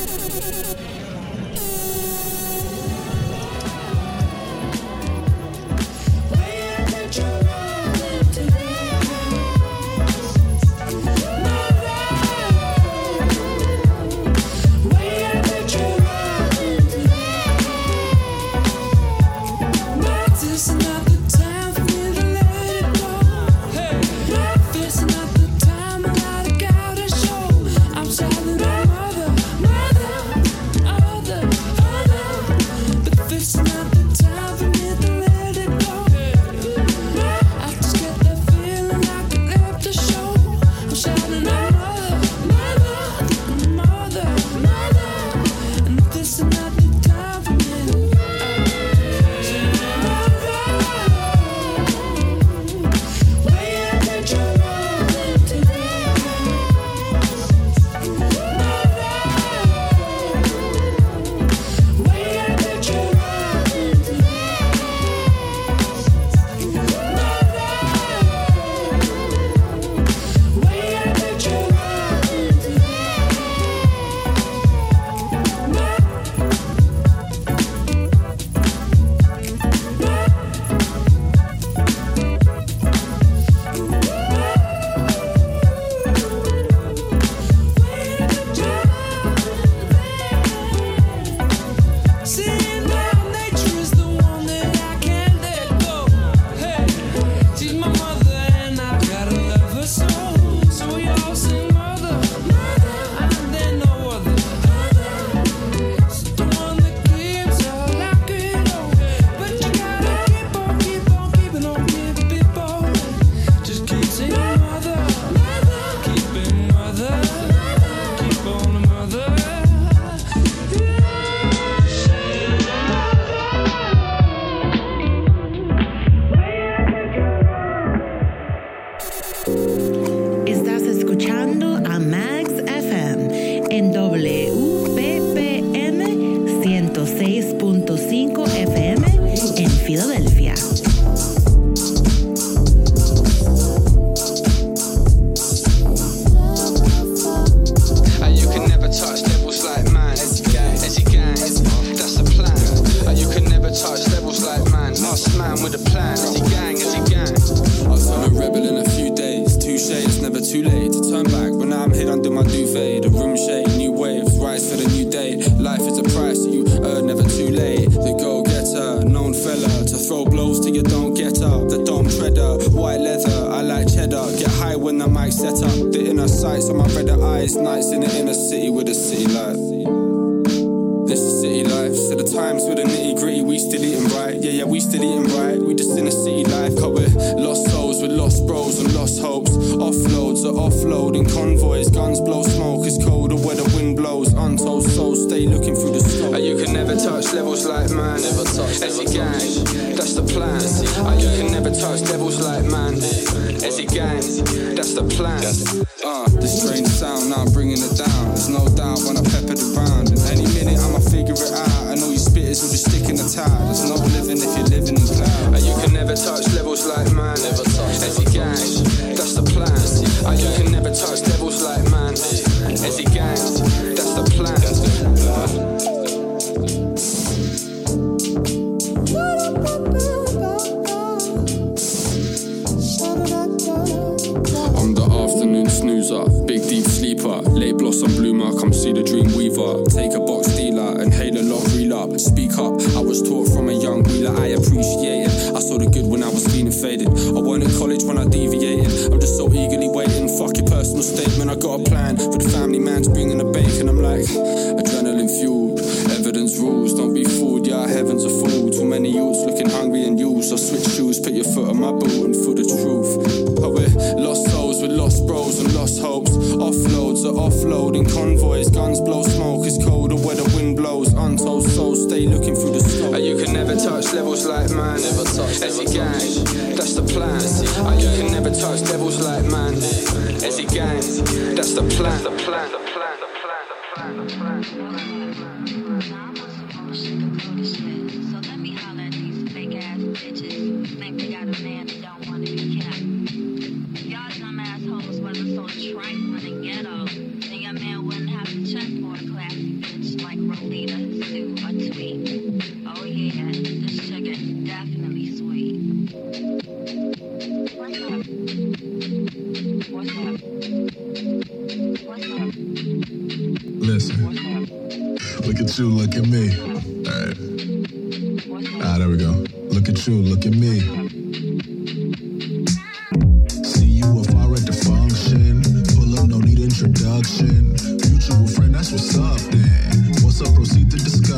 a classy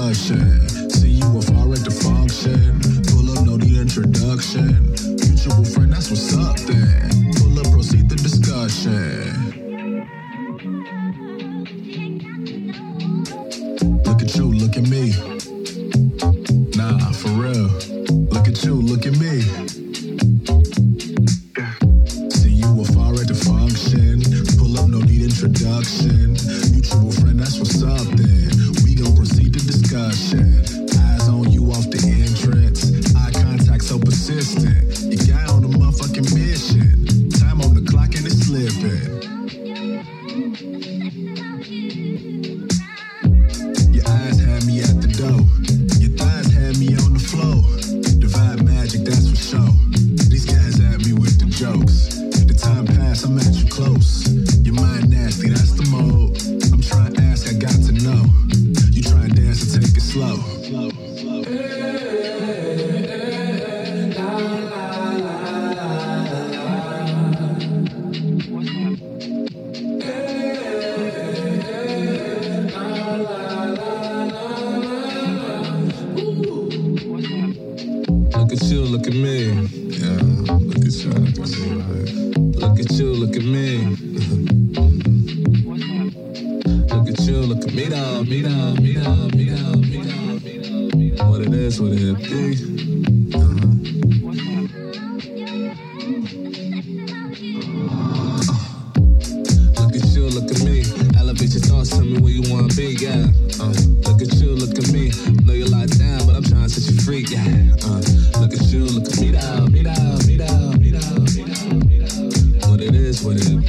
Production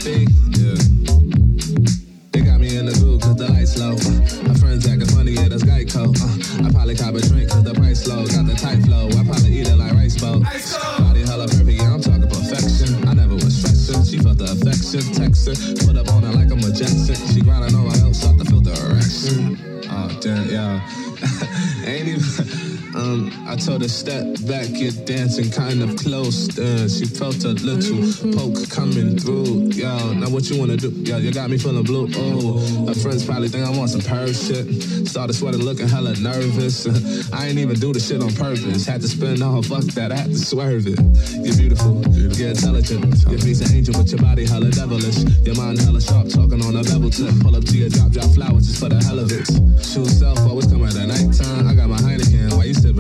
big. A step back, you're dancing kind of close. Uh, she felt a little poke coming through. Yo, now what you wanna do? Yo, you got me feeling blue. Oh, her friends probably think I want some perv shit. Started sweating, looking hella nervous. I ain't even do the shit on purpose. Had to spin all, fuck that, I had to swerve it. You're beautiful, you're intelligent. Your face an angel, but your body hella devilish. Your mind hella sharp, talking on a level tip. Pull up to your drop, drop flowers just for the hell of it. True self, always come at the nighttime. I got my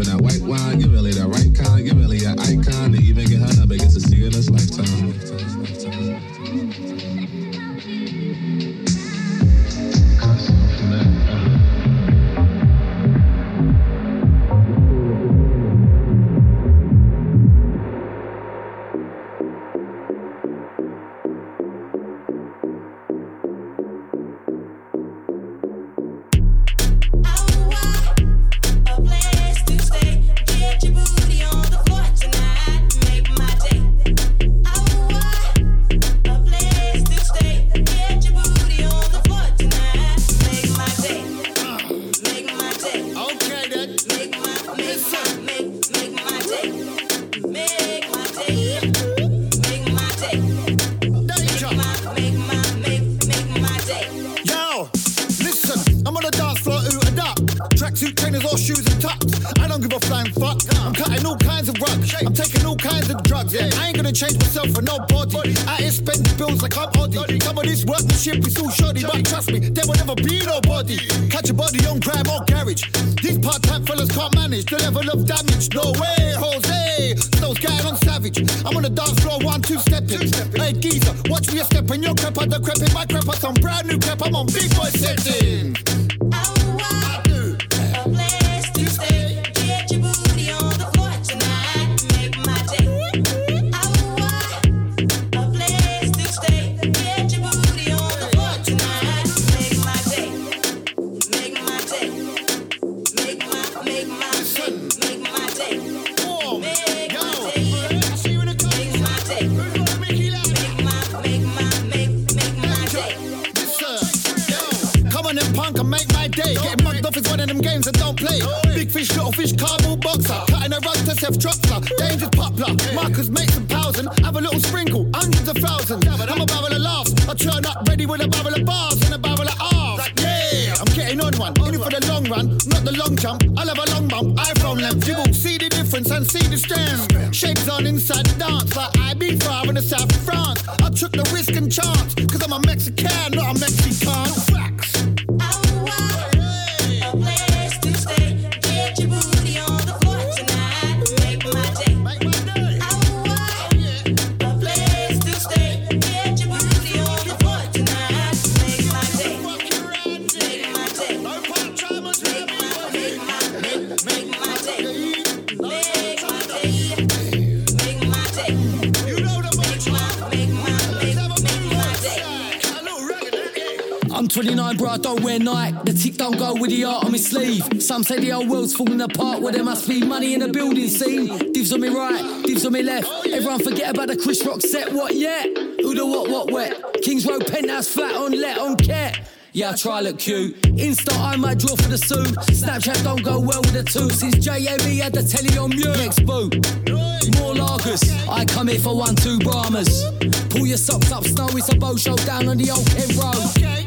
sipping that white wine. You really the right kind. You really an icon. To even get her number, get to see in this lifetime. lifetime, lifetime, lifetime don't give a flying fuck. I'm cutting all kinds of rugs. I'm taking all kinds of drugs. I ain't gonna change myself for nobody. I ain't spending bills like I'm oddie. Some of this workmanship is too shoddy, but trust me, there will never be nobody. Catch a body on grab or garage. These part-time fellas can't manage the level of damage. No way, Jose. Those guys on savage. I'm on the dance floor, one, two stepping. Hey, geezer, watch me a step in your crep, the crap in my crap. I'm brand new crap. I'm on big boy setting. Seth Troxler. Dangerous poplar. Marcus makes some pals and have a little sprinkle. Hundreds of thousands. I'm a barrel of laughs. I turn up ready with a barrel of bars and a barrel of R's. Yeah, I'm getting on one. In it for the long run, not the long jump. I'll have a long bump. iPhone. You will see the difference and see the strength. Shades on inside the dance like I be far in the south of France. I took the risk and chance. Cause I'm a Mexican, not a 29, bro, I don't wear Nike. The tick don't go with the art on my sleeve. Some say the whole world's falling apart, well, there must be money in the building scene. Divs on me right, divs on me left. Everyone forget about the Chris Rock set, what yet? Who the what, what, wet? Kings Road penthouse flat on let on cat. Yeah, I try look cute. Insta, I might draw for the suit. Snapchat don't go well with the two. Since JME had the telly on mute. Next boo. More lagers. I come here for one, two Brahmas. Pull your socks up, snow. It's a boat show down on the old Kent Road.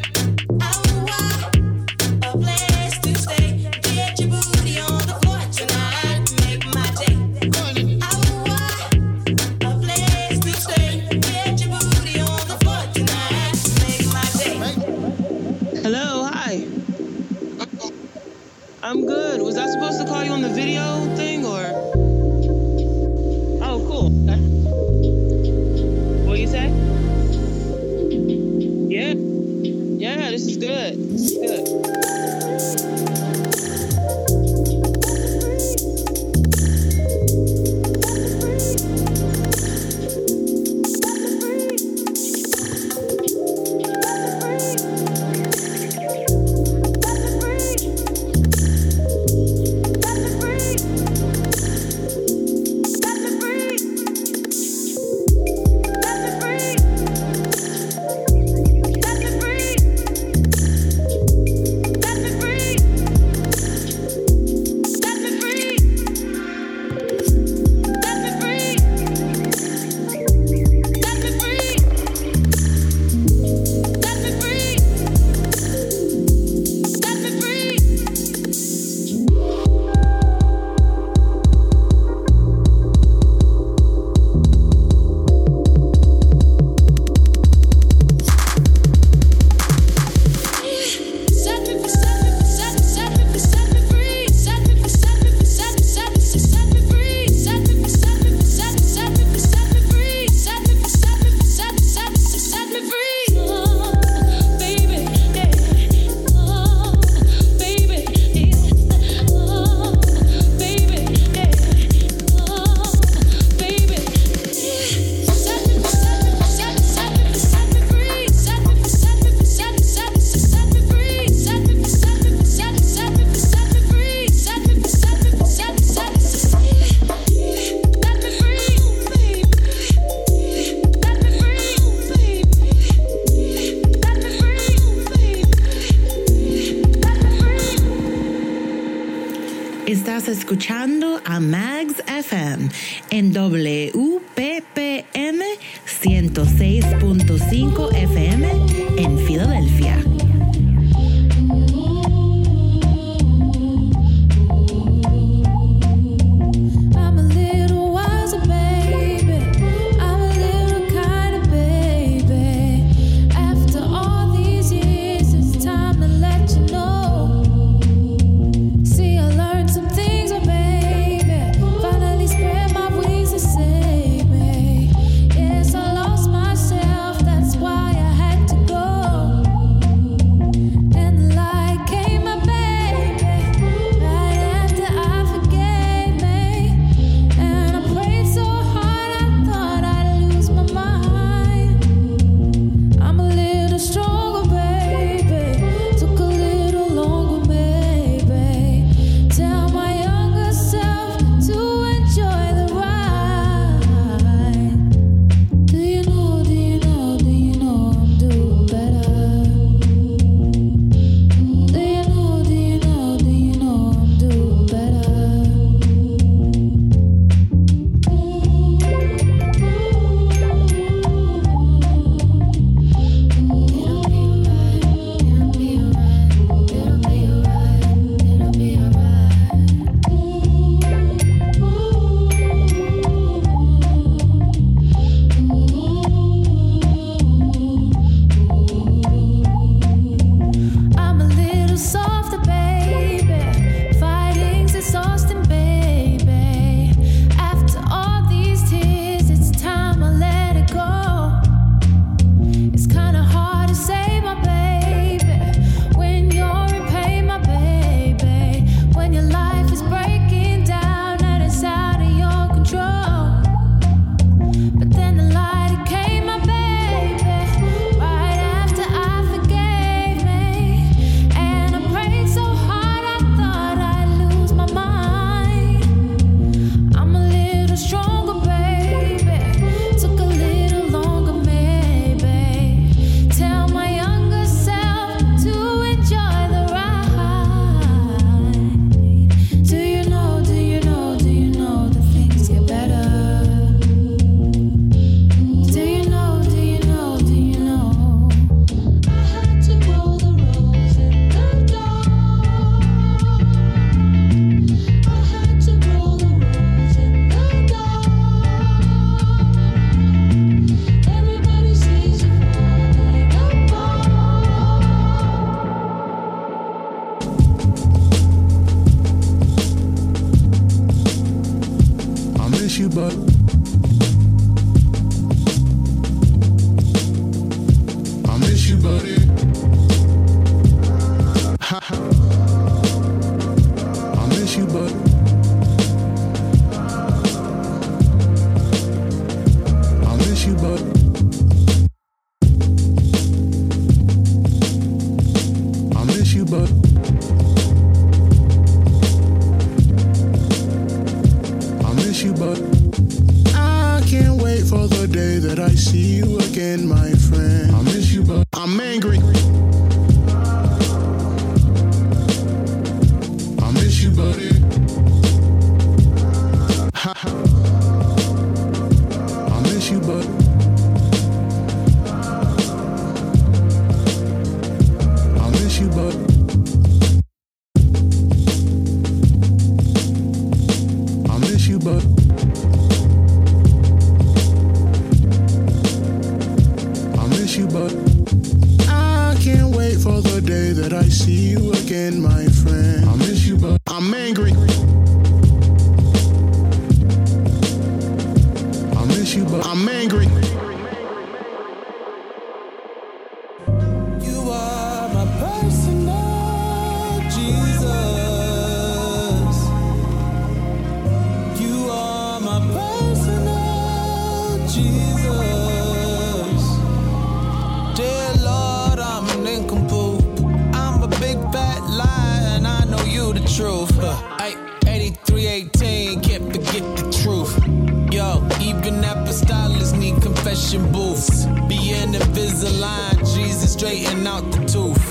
Confession booths. Being Invisalign, Jesus straighten out the tooth.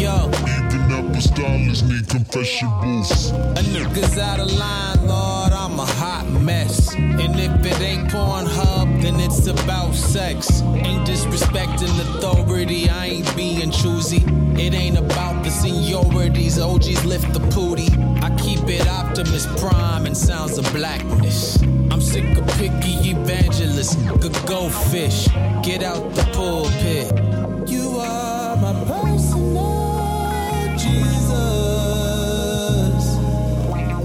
Yo, Even apostolics need confession booths. a nigga's out of line, Lord, I'm a hot mess. And if it ain't Pornhub, then it's about sex. Ain't disrespecting authority, I ain't being choosy. It ain't about the seniorities, OGs lift the pooty. I keep it Optimus Prime and sounds of blackness. Sick of picky evangelists, good go fish. Get out the pulpit. You are my personal Jesus.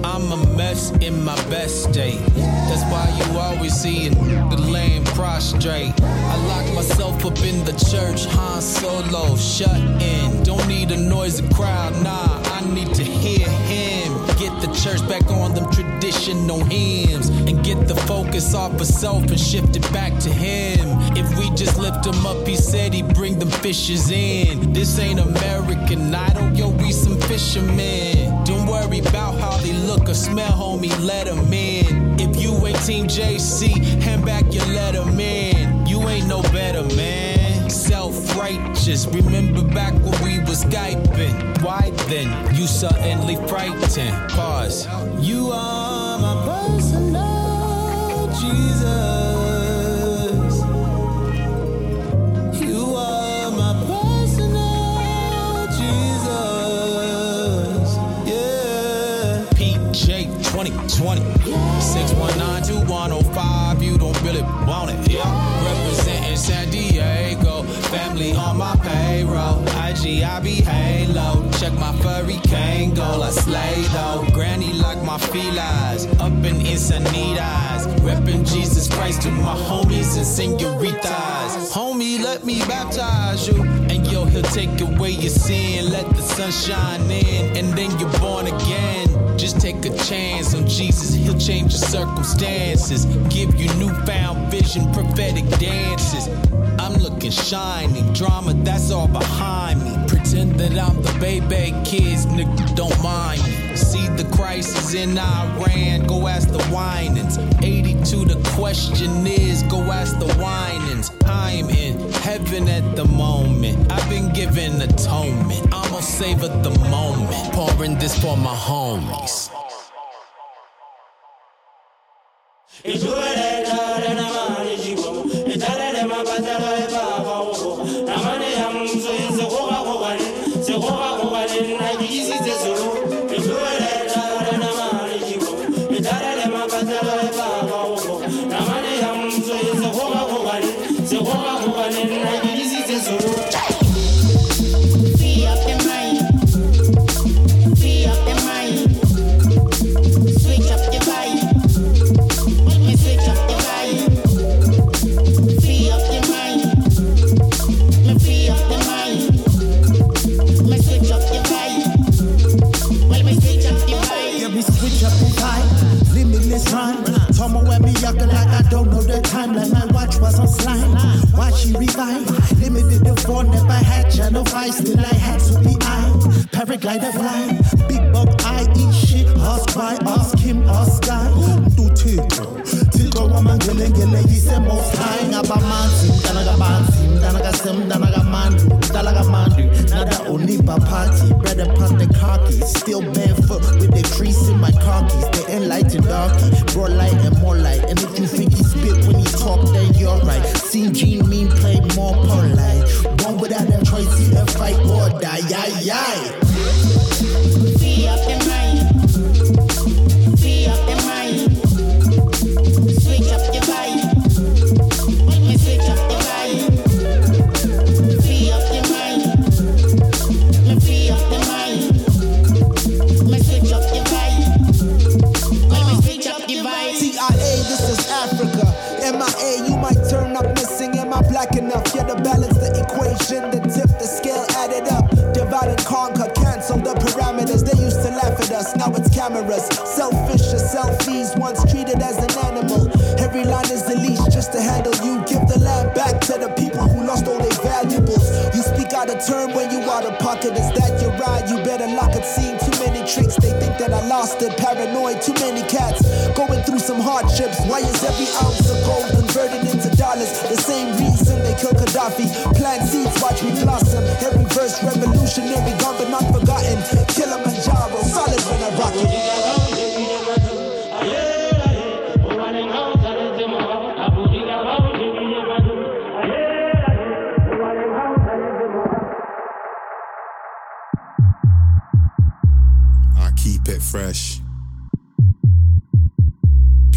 I'm a mess in my best state. That's why you always see the laying prostrate. I lock myself up in the church, Han Solo, shut in. Don't need a noisy crowd, nah, I need to hear him. Get the church back on them traditional hymns and get the focus off of self and shift it back to him. If we just lift him up, he said he'd bring them fishes in. This ain't American Idol, yo, we some fishermen. Don't worry about how they look or smell, homie, let them in. If you ain't Team JC, hand back your letter, man. You ain't no better, man. Self righteous, remember back when we was Skyping. Why then? You suddenly frightened. Pause. You are I be halo. Check my furry Kango. I slay though. Granny like my felines. Up in Insanitas. Reppin' Jesus Christ to my homies and senoritas. Homie, let me baptize you. And yo, he'll take away your sin. Let the sun shine in. And then you're born again. Just take a chance on Jesus, he'll change your circumstances. Give you newfound vision, prophetic dances. I'm looking shiny, drama that's all behind me. Pretend that I'm the baby kids, nigga, don't mind. See the crisis in Iran, go ask the Winans. 82, the question is, go ask the Winans. I'm in heaven at the moment. I've been given atonement. I'ma savor the moment. Pouring this for my homies. Forgotten. Kilimanjaro, solid when I rock keep it fresh.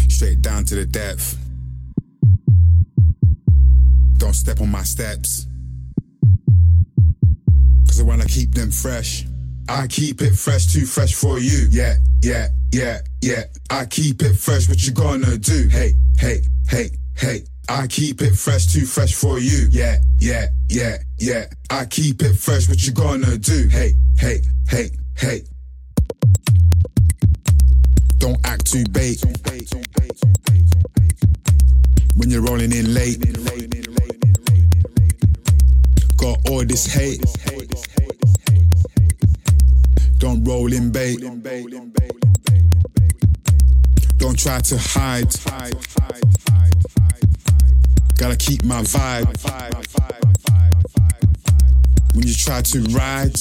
Straight down to the depth. Don't step on my steps. Cause I wanna keep them fresh. I keep it fresh, too fresh for you. Yeah, yeah, yeah, yeah. I keep it fresh, what you gonna do? Hey, hey, hey, hey. I keep it fresh, too fresh for you. Yeah, yeah, yeah, yeah. I keep it fresh, what you gonna do? Hey, hey, hey, hey. Don't act too bait. When you're rolling in late. Got all this hate. Don't roll in bait. Don't try to hide. Gotta keep my vibe. When you try to ride,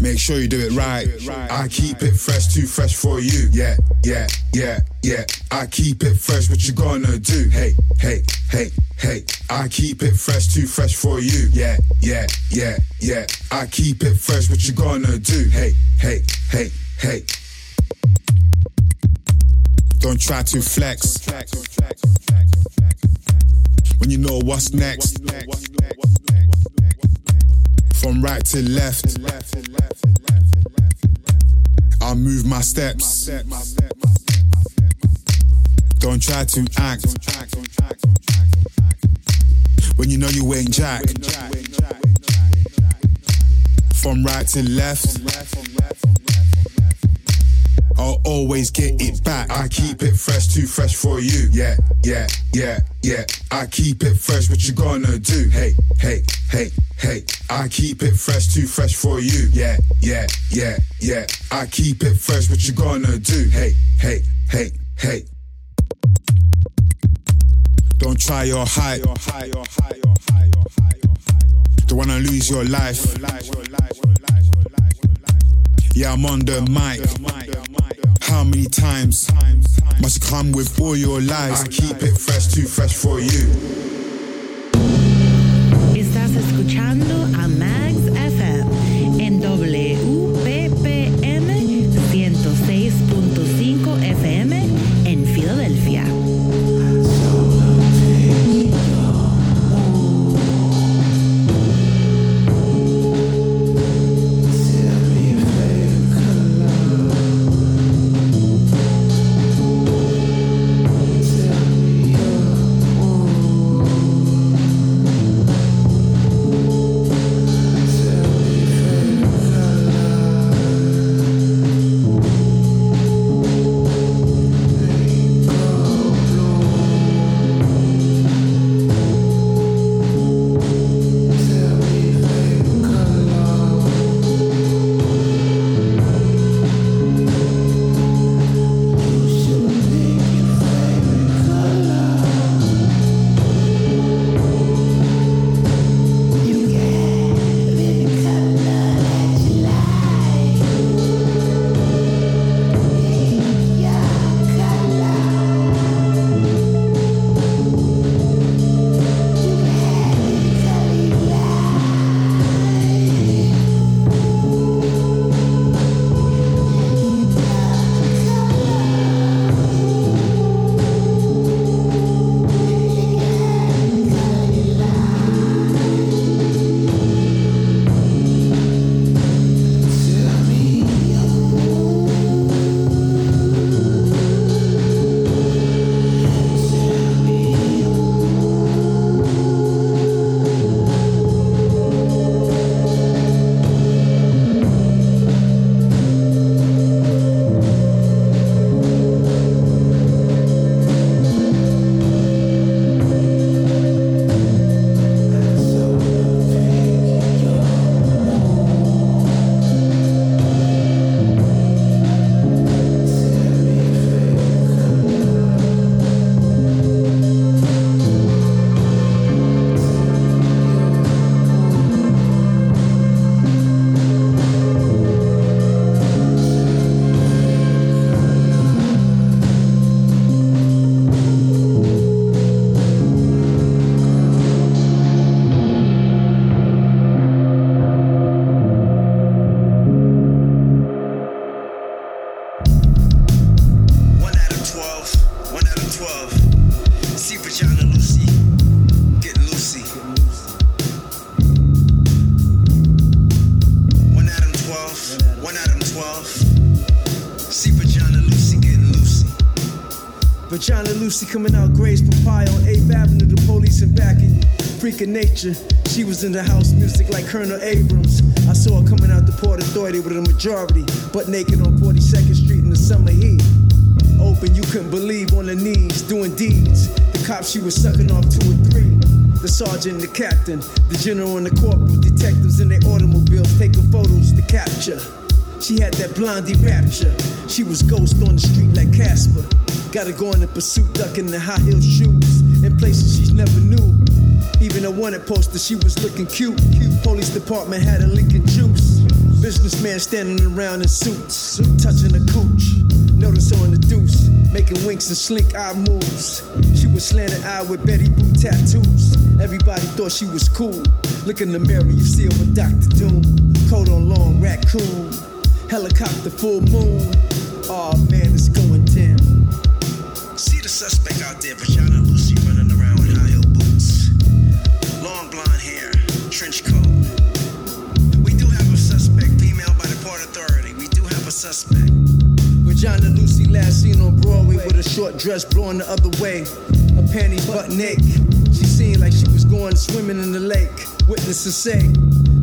make sure you do it right. I keep it fresh, too fresh for you. Yeah, yeah, yeah, yeah. I keep it fresh, what you gonna do? Hey, hey, hey, hey. I keep it fresh, too fresh for you. Yeah, yeah, yeah, yeah. I keep it fresh, what you gonna do? Hey, hey, hey, hey. Don't try to flex. When you know what's next. From right to left. I'll move my steps. Don't try to act. When you know you ain't jack. From right to left. I'll always get it back. I keep it fresh, too fresh for you. Yeah, yeah, yeah, yeah. I keep it fresh, what you gonna do? Hey, hey, hey, hey. I keep it fresh, too fresh for you. Yeah, yeah, yeah, yeah. I keep it fresh, what you gonna do? Hey, hey, hey, hey. Don't try your height. Don't wanna lose your life. Yeah, I'm on the mic. How many times must come with all your lies? I keep it fresh, too fresh for you. 12. See Vagina Lucy getting loosey. Vagina Lucy coming out Gray's Papaya on 8th Avenue. The police in back of you. Freak of nature. She was in the house music like Colonel Abrams. I saw her coming out the Port Authority with a majority, butt naked on 42nd Street in the summer heat. Open, you couldn't believe on her knees, doing deeds. The cops she was sucking off two or three. The sergeant, the captain, the general, and the corporal, detectives in their automobiles taking photos to capture. She had that blondie rapture. She was ghost on the street like Casper. Gotta go in the pursuit, ducking the high heel shoes in places she's never knew. Even a wanted poster, she was looking cute. Police department had a Lincoln juice. Businessman standing around in suits, touching a cooch. Notice on the deuce, making winks and slink eye moves. She was slanted eye with Betty Boo tattoos. Everybody thought she was cool. Look in the mirror, you see her with Dr. Doom. Coat on long, raccoon. Helicopter full moon. Oh man, it's going down. See the suspect out there, Vagina Lucy running around with high heel boots. Long blonde hair, trench coat. We do have a suspect, female by the Port Authority. We do have a suspect. Vagina Lucy last seen on Broadway with a short dress blowing the other way. Her panties butt naked. She seemed like she was going swimming in the lake. Witnesses say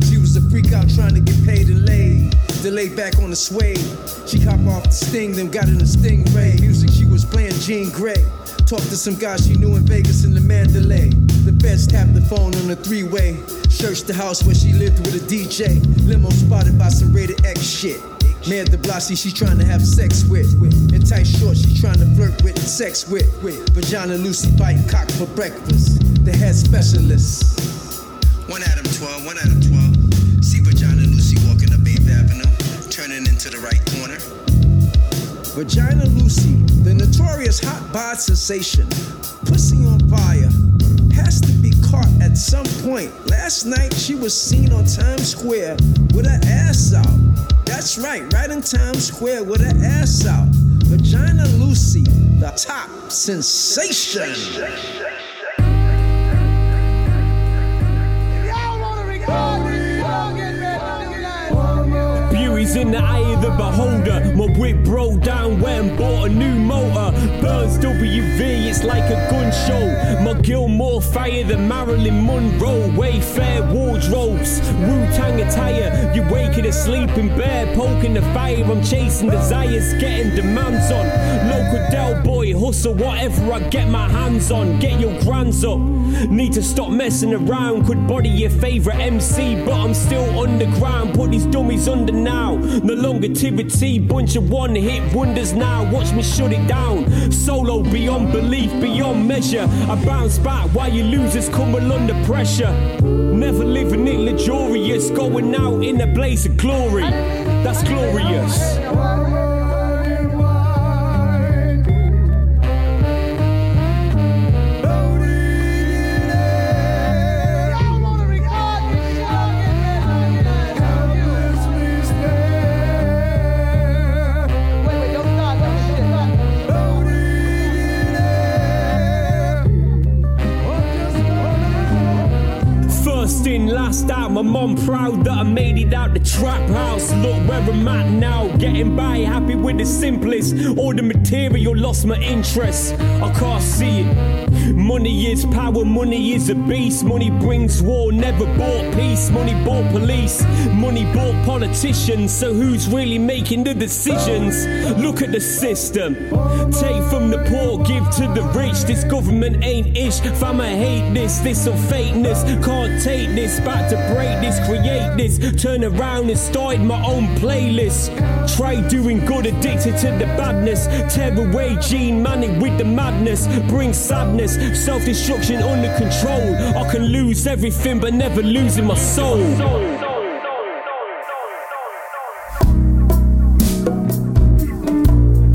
she was a freak out trying to get paid and laid. Delayed back on the suede. She hop off the sting, then got in the stingray. Music she was playing Jean Grey. Talked to some guy she knew in Vegas in the Mandalay. The feds tapped the phone on the three-way. Searched the house where she lived with a DJ. Limo spotted by some rated X shit. Mayor de Blasio, she trying to have sex with. In tight shorts, she trying to flirt with and sex with. Vagina Lucy biting cock for breakfast. The head specialist. One Adam 12, one Adam 12. See Vagina Lucy walking up 8th Avenue, turning into the right corner. Vagina Lucy, the notorious hot bod sensation. Pussy on fire. Has to be caught at some point. Last night she was seen on Times Square with her ass out. That's right, right in Times Square with her ass out. Vagina Lucy, the top sensation. In the eye of the beholder. My whip broke down, and bought a new motor. Burns WV, it's like a gun show. My Gilmore fire than Marilyn Monroe. Wayfair wardrobes, Wu Tang attire. You waking a sleeping bear, poking the fire. I'm chasing desires, getting demands on. Local Del boy, hustle whatever I get my hands on. Get your grands up. Need to stop messing around. Could body your favorite MC, but I'm still underground. Put these dummies under now. No longer longevity, bunch of one hit wonders now. Watch me shut it down. Solo beyond belief, beyond measure. I bounce back while you losers come under pressure. Never living it luxurious, going out in a blaze of glory. That's glorious. In, last out. My mom proud that I made it out the trap house. Look where I'm at now, getting by, happy with the simplest. All the material lost my interest. I can't see it. Money is power, money is a beast. Money brings war, never bought peace. Money bought police, money bought politicians. So who's really making the decisions? Look at the system. Take from the poor, give to the rich. This government ain't ish. Fam, I hate this. This some fakeness. Can't take this. Back to break this, create this. Turn around and start my own playlist. Try doing good, addicted to the badness. Tear away Gene Manning with the madness. Bring sadness, self destruction under control. I can lose everything, but never losing my soul.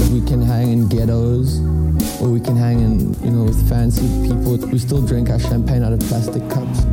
We can hang in ghettos, or we can hang in, you know, with fancy people. We still drink our champagne out of plastic cups.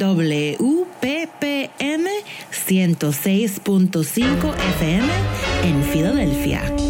WPPM 106.5 FM en Filadelfia.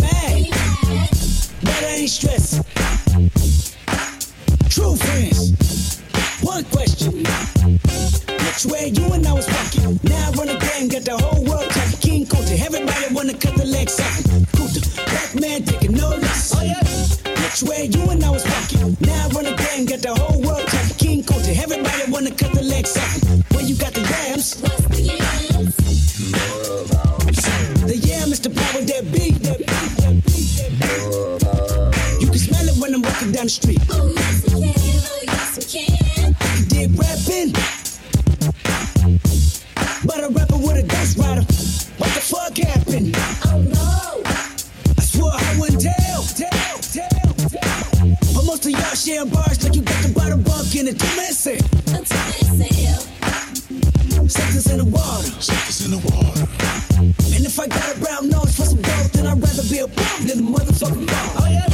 mad, but I ain't stressed. True friends, one question. Which way you and I was fucking? Now I run a gang, got the whole world talking. King Kunta, everybody wanna cut the legs off. Kunta, black man taking no less. Oh, yeah. Which way you and I was fucking? Now I run a gang, got the whole world talking. King Kunta, everybody wanna cut the legs off. in it to mess it. Seconds in the water. Seconds in the water. And if I got a brown nose for some gold, then I'd rather be a bum than a motherfucking bum. Oh yeah.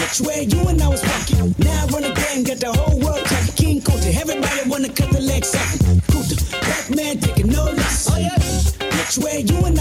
Which way you and I was walking? Now I run a game, got the whole world talking. King Kunta, everybody wanna cut the legs off. the black man taking no less. Oh yeah. Which way you and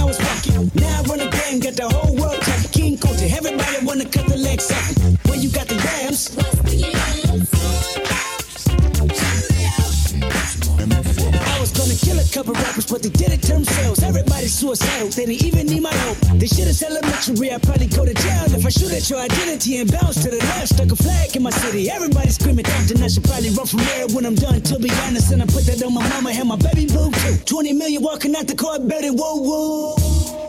but they did it to themselves. Everybody's suicidal, they didn't even need my help. This shit is elementary, I'd probably go to jail if I shoot at your identity and bounce to the left. Stuck a flag in my city, everybody screaming Compton. I should probably run from here when I'm done, to be honest. And I put that on my mama and my baby boo too. 20 million walking out the car, better whoa whoa.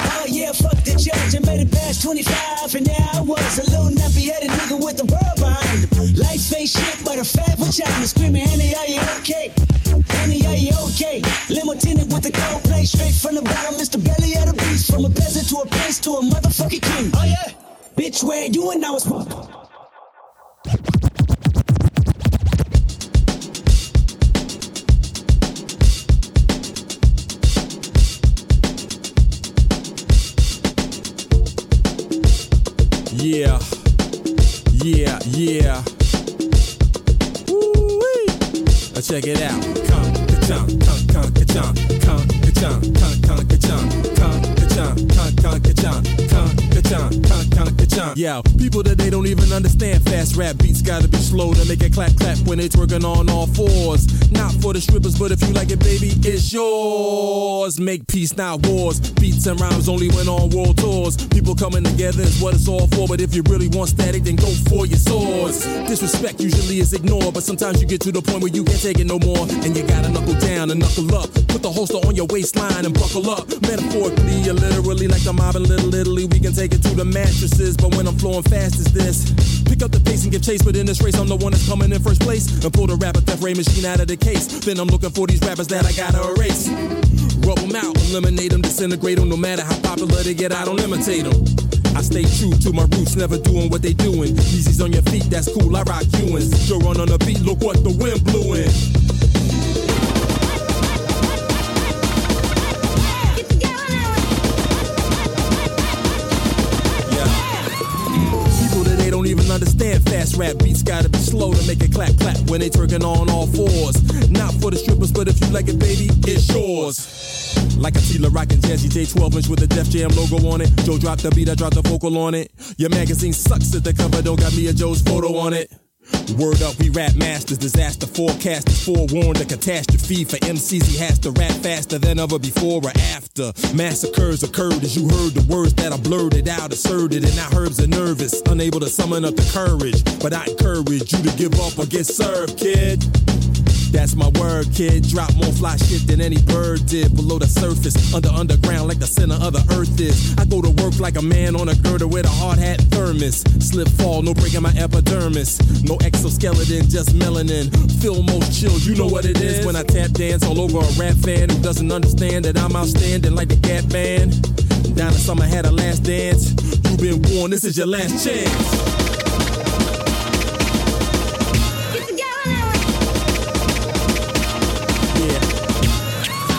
Oh yeah, fuck the judge, I made it past 25, and now I was a little nappy headed nigga with the world behind him. Life ain't shit, but a fat vagina screaming, Annie, are you okay? With the cold play, straight from the bottom, Mr. Belly of the beast, from a peasant to a prince to a motherfucking king. Oh yeah, bitch, where you and I was. Yeah. Yeah, yeah. Woo-wee. Now check it out. Ka-chunk, ka-chunk, ka-chunk, ka-chunk, ka-chunk, ka-chunk. Yeah, people today don't even understand fast rap beats gotta be slow to make it clap clap when they twerking on all fours. Not for the strippers, but if you like it, baby, it's yours. Make peace, not wars. Beats and rhymes only went on world tours. People coming together is what it's all for. But if you really want static, then go for your swords. Disrespect usually is ignored, but sometimes you get to the point where you can't take it no more. And you gotta knuckle down and knuckle up. Put the holster on your waistline and buckle up. Metaphorically or literally, like the mob in Little Italy, we can take it to the mattresses. But when I'm flowing fast as this, pick up the pace and give chase. But in this race, I'm the one that's coming in first place. And pull the rapper theft ray machine out of the case. Then I'm looking for these rappers that I gotta erase. Rub them out, eliminate them, disintegrate them. No matter how popular they get, I don't imitate them. I stay true to my roots, never doing what they doing. Yeezys on your feet, that's cool. I rock Ewings. Joe run on the beat, look what the wind blew in. Understand fast rap beats gotta be slow to make it clap clap when they twerking on all fours. Not for the strippers, but if you like it, baby, it's yours. Like a T La Rock 'n' Jazzy Jay 12 inch with a Def Jam logo on it. Joe dropped the beat, I dropped the vocal on it. Your magazine sucks at the cover, don't got me a Joe's photo on it. Word up, we rap masters, disaster forecasters, forewarned a catastrophe for MCs. He has to rap faster than ever before or after. Massacres occurred as you heard the words that I blurted out, asserted, and now herbs are nervous, unable to summon up the courage. But I encourage you to give up or get served, kid. That's my word, kid. Drop more fly shit than any bird did below the surface, under underground like the center of the earth is. I go to work like a man on a girder with a hard hat thermos. Slip fall, no breaking my epidermis. No exoskeleton, just melanin. Phill Most Chill, you know what it is when I tap dance all over a rap fan who doesn't understand that I'm outstanding like the Gap Band. Donna Summer had a last dance. You've been warned, this is your last chance.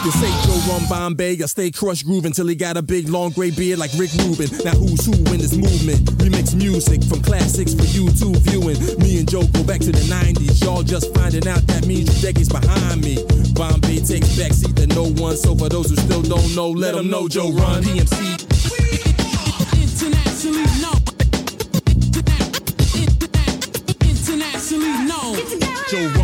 You say Joe Rum Bombay, I stay Krush Groove until he got a big long gray beard like Rick Rubin. Now who's who in this movement? Remix music from classics for you two viewing. Me and Joe go back to the 90s. Y'all just finding out that means you decades behind me. Bombay takes backseat to no one, so for those who still don't know, let them know Joe Run. PMC. Internationally known. Internationally known. Joe